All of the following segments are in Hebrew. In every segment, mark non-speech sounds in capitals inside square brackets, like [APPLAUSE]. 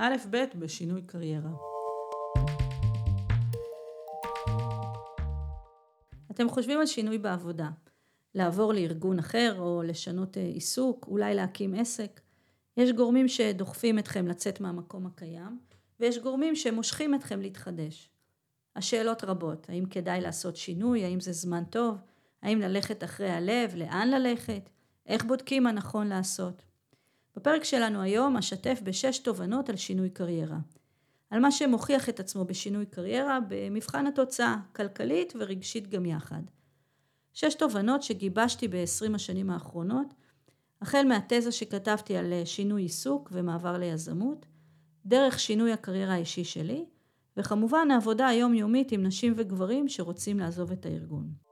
א' ב' בשינוי קריירה. אתם חושבים על שינוי בעבודה, לעבור לארגון אחר או לשנות אה, עיסוק, אולי להקים עסק. יש גורמים שדוחפים אתכם לצאת מהמקום הקיים, ויש גורמים שמושכים אתכם להתחדש. השאלות רבות, האם כדאי לעשות שינוי, האם זה זמן טוב, האם ללכת אחרי הלב, לאן ללכת, איך בודקים מה נכון לעשות. בפרק שלנו היום אשתף בשש תובנות על שינוי קריירה. על מה שמוכיח את עצמו בשינוי קריירה במבחן התוצאה, כלכלית ורגשית גם יחד. שש תובנות שגיבשתי ב-20 השנים האחרונות, החל מהתזה שכתבתי על שינוי עיסוק ומעבר ליזמות, דרך שינוי הקריירה האישי שלי, וכמובן העבודה היומיומית עם נשים וגברים שרוצים לעזוב את הארגון.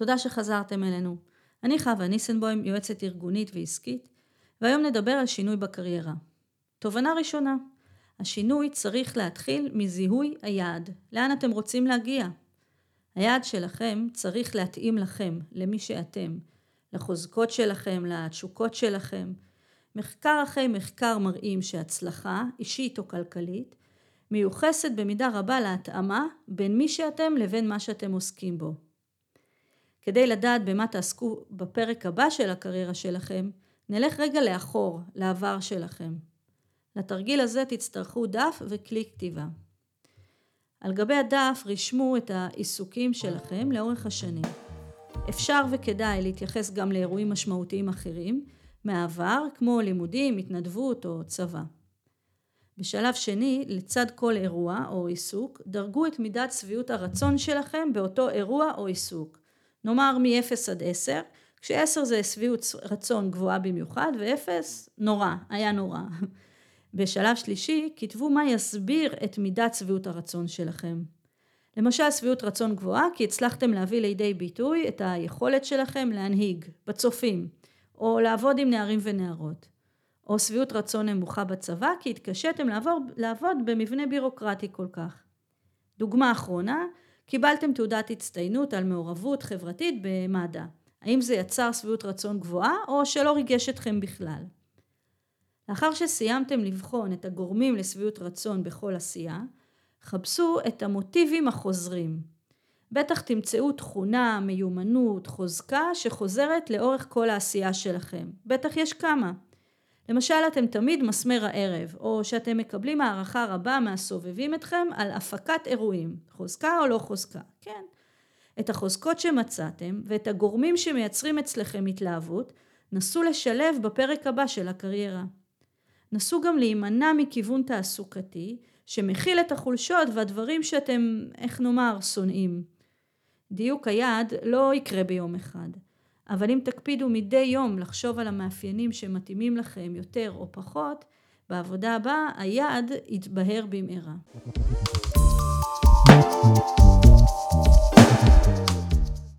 תודה שחזרתם אלינו. אני חווה ניסנבוים, יועצת ארגונית ועסקית, והיום נדבר על שינוי בקריירה. תובנה ראשונה, השינוי צריך להתחיל מזיהוי היעד, לאן אתם רוצים להגיע. היעד שלכם צריך להתאים לכם, למי שאתם, לחוזקות שלכם, לתשוקות שלכם. מחקר אחרי מחקר מראים שהצלחה, אישית או כלכלית, מיוחסת במידה רבה להתאמה בין מי שאתם לבין מה שאתם עוסקים בו. כדי לדעת במה תעסקו בפרק הבא של הקריירה שלכם, נלך רגע לאחור, לעבר שלכם. לתרגיל הזה תצטרכו דף וכלי כתיבה. על גבי הדף רשמו את העיסוקים שלכם לאורך השנים. אפשר וכדאי להתייחס גם לאירועים משמעותיים אחרים מהעבר, כמו לימודים, התנדבות או צבא. בשלב שני, לצד כל אירוע או עיסוק, דרגו את מידת שביעות הרצון שלכם באותו אירוע או עיסוק. נאמר מ-0 עד 10, כש-10 זה שביעות רצון גבוהה במיוחד, ו-0 נורא, היה נורא. [LAUGHS] בשלב שלישי, כתבו מה יסביר את מידת שביעות הרצון שלכם. למשל שביעות רצון גבוהה כי הצלחתם להביא לידי ביטוי את היכולת שלכם להנהיג, בצופים, או לעבוד עם נערים ונערות. או שביעות רצון נמוכה בצבא כי התקשיתם לעבור, לעבוד במבנה בירוקרטי כל כך. דוגמה אחרונה, קיבלתם תעודת הצטיינות על מעורבות חברתית במד"א. האם זה יצר שביעות רצון גבוהה או שלא ריגש אתכם בכלל? לאחר שסיימתם לבחון את הגורמים לשביעות רצון בכל עשייה, חפשו את המוטיבים החוזרים. בטח תמצאו תכונה, מיומנות, חוזקה שחוזרת לאורך כל העשייה שלכם. בטח יש כמה. למשל אתם תמיד מסמר הערב, או שאתם מקבלים הערכה רבה מהסובבים אתכם על הפקת אירועים, חוזקה או לא חוזקה, כן. את החוזקות שמצאתם ואת הגורמים שמייצרים אצלכם התלהבות, נסו לשלב בפרק הבא של הקריירה. נסו גם להימנע מכיוון תעסוקתי שמכיל את החולשות והדברים שאתם, איך נאמר, שונאים. דיוק היעד לא יקרה ביום אחד. אבל אם תקפידו מדי יום לחשוב על המאפיינים שמתאימים לכם יותר או פחות, בעבודה הבאה היעד יתבהר במהרה.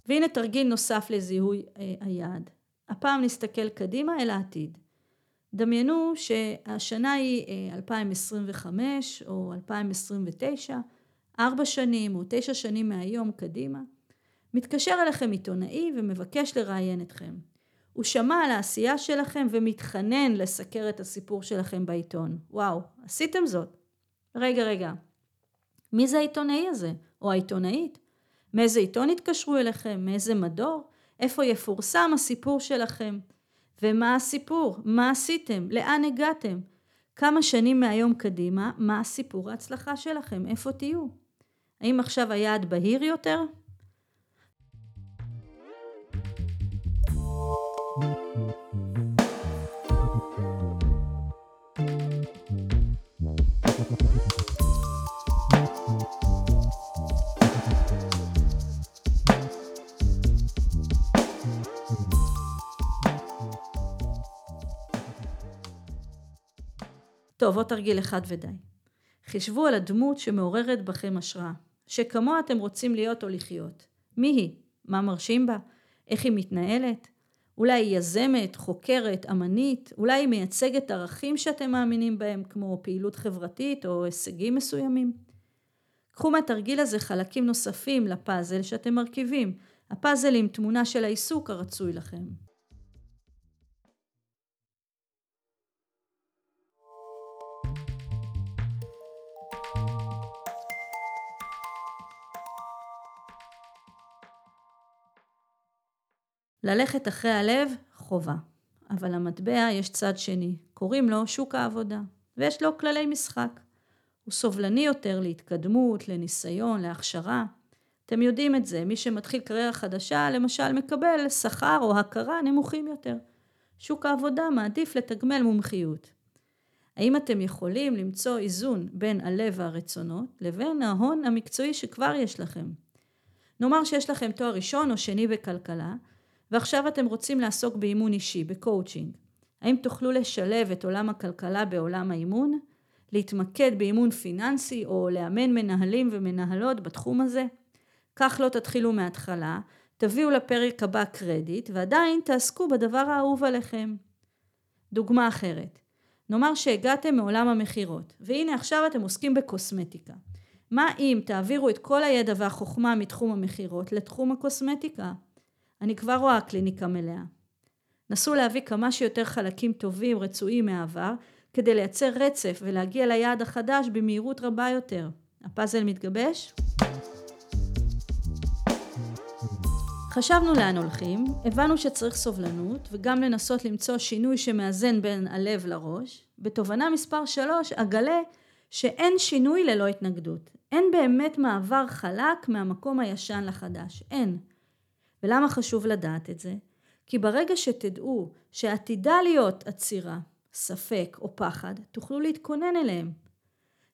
והנה תרגיל נוסף לזיהוי אה, היעד. הפעם נסתכל קדימה אל העתיד. דמיינו שהשנה היא 2025 אה, או 2029, ארבע שנים או תשע שנים מהיום קדימה. מתקשר אליכם עיתונאי ומבקש לראיין אתכם. הוא שמע על העשייה שלכם ומתחנן לסקר את הסיפור שלכם בעיתון. וואו, עשיתם זאת. רגע, רגע. מי זה העיתונאי הזה? או העיתונאית? מאיזה עיתון התקשרו אליכם? מאיזה מדור? איפה יפורסם הסיפור שלכם? ומה הסיפור? מה עשיתם? לאן הגעתם? כמה שנים מהיום קדימה, מה הסיפור ההצלחה שלכם? איפה תהיו? האם עכשיו היעד בהיר יותר? טוב, עוד תרגיל אחד ודי. חישבו על הדמות שמעוררת בכם השראה, שכמוה אתם רוצים להיות או לחיות. מי היא? מה מרשים בה? איך היא מתנהלת? אולי היא יזמת, חוקרת, אמנית, אולי היא מייצגת ערכים שאתם מאמינים בהם, כמו פעילות חברתית או הישגים מסוימים. קחו מהתרגיל הזה חלקים נוספים לפאזל שאתם מרכיבים, הפאזל עם תמונה של העיסוק הרצוי לכם. ללכת אחרי הלב, חובה. אבל למטבע יש צד שני, קוראים לו שוק העבודה, ויש לו כללי משחק. הוא סובלני יותר להתקדמות, לניסיון, להכשרה. אתם יודעים את זה, מי שמתחיל קריירה חדשה, למשל, מקבל שכר או הכרה נמוכים יותר. שוק העבודה מעדיף לתגמל מומחיות. האם אתם יכולים למצוא איזון בין הלב והרצונות לבין ההון המקצועי שכבר יש לכם? נאמר שיש לכם תואר ראשון או שני בכלכלה, ועכשיו אתם רוצים לעסוק באימון אישי, בקואוצ'ינג. האם תוכלו לשלב את עולם הכלכלה בעולם האימון? להתמקד באימון פיננסי או לאמן מנהלים ומנהלות בתחום הזה? כך לא תתחילו מההתחלה, תביאו לפרק הבא קרדיט ועדיין תעסקו בדבר האהוב עליכם. דוגמה אחרת, נאמר שהגעתם מעולם המכירות והנה עכשיו אתם עוסקים בקוסמטיקה. מה אם תעבירו את כל הידע והחוכמה מתחום המכירות לתחום הקוסמטיקה? אני כבר רואה קליניקה מלאה. נסו להביא כמה שיותר חלקים טובים, רצויים מהעבר, כדי לייצר רצף ולהגיע ליעד החדש במהירות רבה יותר. הפאזל מתגבש? חשבנו לאן הולכים, הבנו שצריך סובלנות וגם לנסות למצוא שינוי שמאזן בין הלב לראש. בתובנה מספר 3 אגלה שאין שינוי ללא התנגדות. אין באמת מעבר חלק מהמקום הישן לחדש. אין. ולמה חשוב לדעת את זה? כי ברגע שתדעו שעתידה להיות עצירה, ספק או פחד, תוכלו להתכונן אליהם.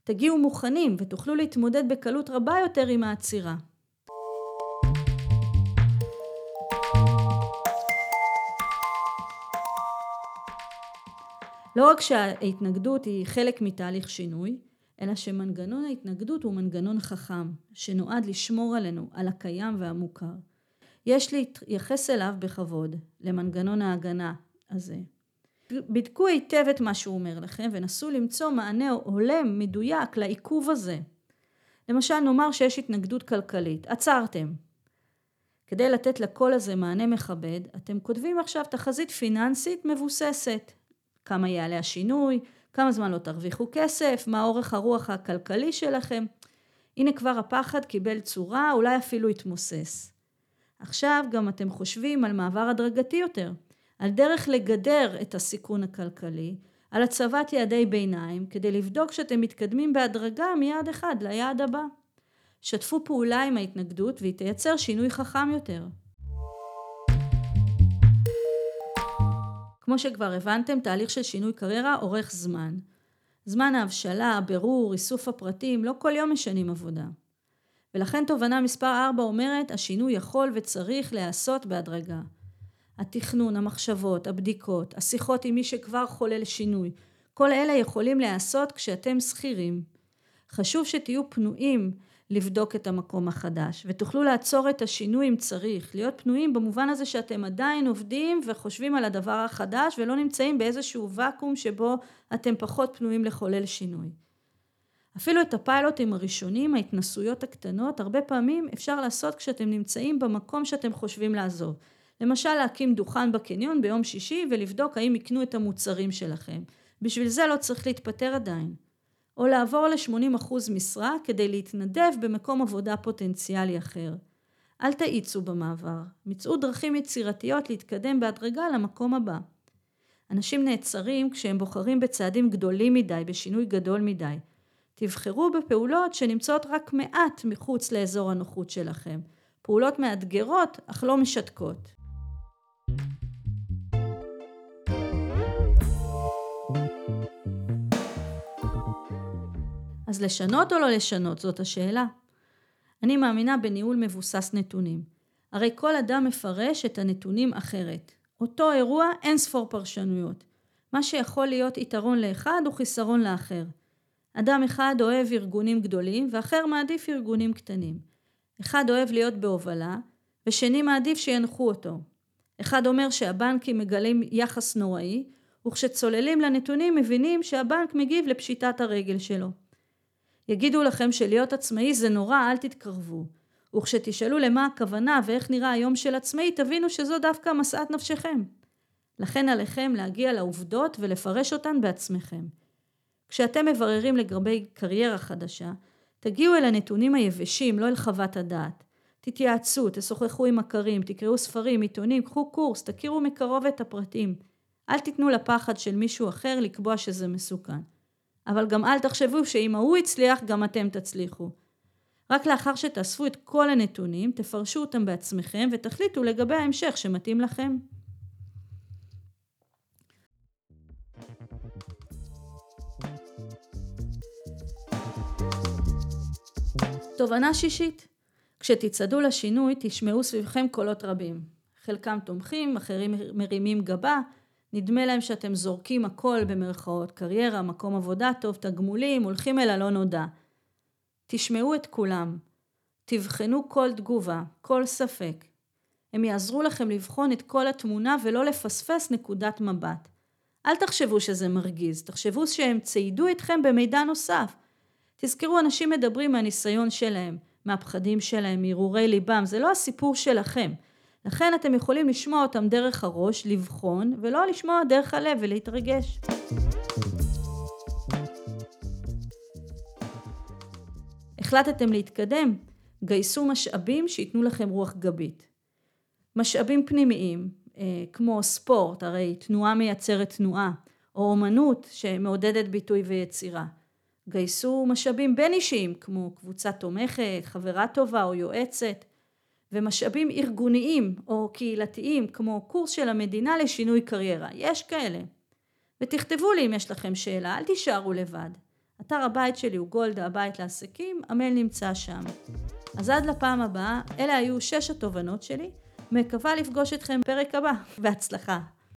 תגיעו מוכנים ותוכלו להתמודד בקלות רבה יותר עם העצירה. לא רק שההתנגדות היא חלק מתהליך שינוי, אלא שמנגנון ההתנגדות הוא מנגנון חכם, שנועד לשמור עלינו, על הקיים והמוכר. יש להתייחס אליו בכבוד, למנגנון ההגנה הזה. בדקו היטב את מה שהוא אומר לכם ונסו למצוא מענה הולם, מדויק, לעיכוב הזה. למשל, נאמר שיש התנגדות כלכלית, עצרתם. כדי לתת לקול הזה מענה מכבד, אתם כותבים עכשיו תחזית פיננסית מבוססת. כמה יעלה השינוי, כמה זמן לא תרוויחו כסף, מה אורך הרוח הכלכלי שלכם. הנה כבר הפחד קיבל צורה, אולי אפילו התמוסס. עכשיו גם אתם חושבים על מעבר הדרגתי יותר, על דרך לגדר את הסיכון הכלכלי, על הצבת יעדי ביניים, כדי לבדוק שאתם מתקדמים בהדרגה מיעד אחד ליעד הבא. שתפו פעולה עם ההתנגדות והיא תייצר שינוי חכם יותר. כמו שכבר הבנתם, תהליך של שינוי קריירה אורך זמן. זמן ההבשלה, הבירור, איסוף הפרטים, לא כל יום משנים עבודה. ולכן תובנה מספר 4 אומרת, השינוי יכול וצריך להיעשות בהדרגה. התכנון, המחשבות, הבדיקות, השיחות עם מי שכבר חולל שינוי, כל אלה יכולים להיעשות כשאתם שכירים. חשוב שתהיו פנויים לבדוק את המקום החדש ותוכלו לעצור את השינוי אם צריך, להיות פנויים במובן הזה שאתם עדיין עובדים וחושבים על הדבר החדש ולא נמצאים באיזשהו ואקום שבו אתם פחות פנויים לחולל שינוי. אפילו את הפיילוטים הראשונים, ההתנסויות הקטנות, הרבה פעמים אפשר לעשות כשאתם נמצאים במקום שאתם חושבים לעזוב. למשל להקים דוכן בקניון ביום שישי ולבדוק האם יקנו את המוצרים שלכם. בשביל זה לא צריך להתפטר עדיין. או לעבור ל-80% משרה כדי להתנדב במקום עבודה פוטנציאלי אחר. אל תאיצו במעבר, מצאו דרכים יצירתיות להתקדם בהדרגה למקום הבא. אנשים נעצרים כשהם בוחרים בצעדים גדולים מדי, בשינוי גדול מדי. תבחרו בפעולות שנמצאות רק מעט מחוץ לאזור הנוחות שלכם. פעולות מאתגרות אך לא משתקות. אז לשנות או לא לשנות? זאת השאלה. אני מאמינה בניהול מבוסס נתונים. הרי כל אדם מפרש את הנתונים אחרת. אותו אירוע אין ספור פרשנויות. מה שיכול להיות יתרון לאחד הוא חיסרון לאחר. אדם אחד אוהב ארגונים גדולים ואחר מעדיף ארגונים קטנים. אחד אוהב להיות בהובלה ושני מעדיף שינחו אותו. אחד אומר שהבנקים מגלים יחס נוראי וכשצוללים לנתונים מבינים שהבנק מגיב לפשיטת הרגל שלו. יגידו לכם שלהיות עצמאי זה נורא אל תתקרבו וכשתשאלו למה הכוונה ואיך נראה היום של עצמאי תבינו שזו דווקא משאת נפשכם. לכן עליכם להגיע לעובדות ולפרש אותן בעצמכם. כשאתם מבררים לגבי קריירה חדשה, תגיעו אל הנתונים היבשים, לא אל חוות הדעת. תתייעצו, תשוחחו עם מכרים, תקראו ספרים, עיתונים, קחו קורס, תכירו מקרוב את הפרטים. אל תיתנו לפחד של מישהו אחר לקבוע שזה מסוכן. אבל גם אל תחשבו שאם ההוא הצליח, גם אתם תצליחו. רק לאחר שתאספו את כל הנתונים, תפרשו אותם בעצמכם ותחליטו לגבי ההמשך שמתאים לכם. תובנה שישית, כשתצעדו לשינוי תשמעו סביבכם קולות רבים. חלקם תומכים, אחרים מרימים גבה, נדמה להם שאתם זורקים הכל במרכאות, קריירה, מקום עבודה טוב, תגמולים, הולכים אל הלא נודע. תשמעו את כולם, תבחנו כל תגובה, כל ספק. הם יעזרו לכם לבחון את כל התמונה ולא לפספס נקודת מבט. אל תחשבו שזה מרגיז, תחשבו שהם ציידו אתכם במידע נוסף. תזכרו, אנשים מדברים מהניסיון שלהם, מהפחדים שלהם, מהרהורי ליבם, זה לא הסיפור שלכם. לכן אתם יכולים לשמוע אותם דרך הראש, לבחון, ולא לשמוע דרך הלב ולהתרגש. החלטתם להתקדם? גייסו משאבים שייתנו לכם רוח גבית. משאבים פנימיים, אה, כמו ספורט, הרי תנועה מייצרת תנועה, או אומנות שמעודדת ביטוי ויצירה. גייסו משאבים בין אישיים, כמו קבוצה תומכת, חברה טובה או יועצת, ומשאבים ארגוניים או קהילתיים, כמו קורס של המדינה לשינוי קריירה. יש כאלה. ותכתבו לי אם יש לכם שאלה, אל תישארו לבד. אתר הבית שלי הוא גולדה הבית לעסקים, המייל נמצא שם. אז עד לפעם הבאה, אלה היו שש התובנות שלי, מקווה לפגוש אתכם בפרק הבא. בהצלחה.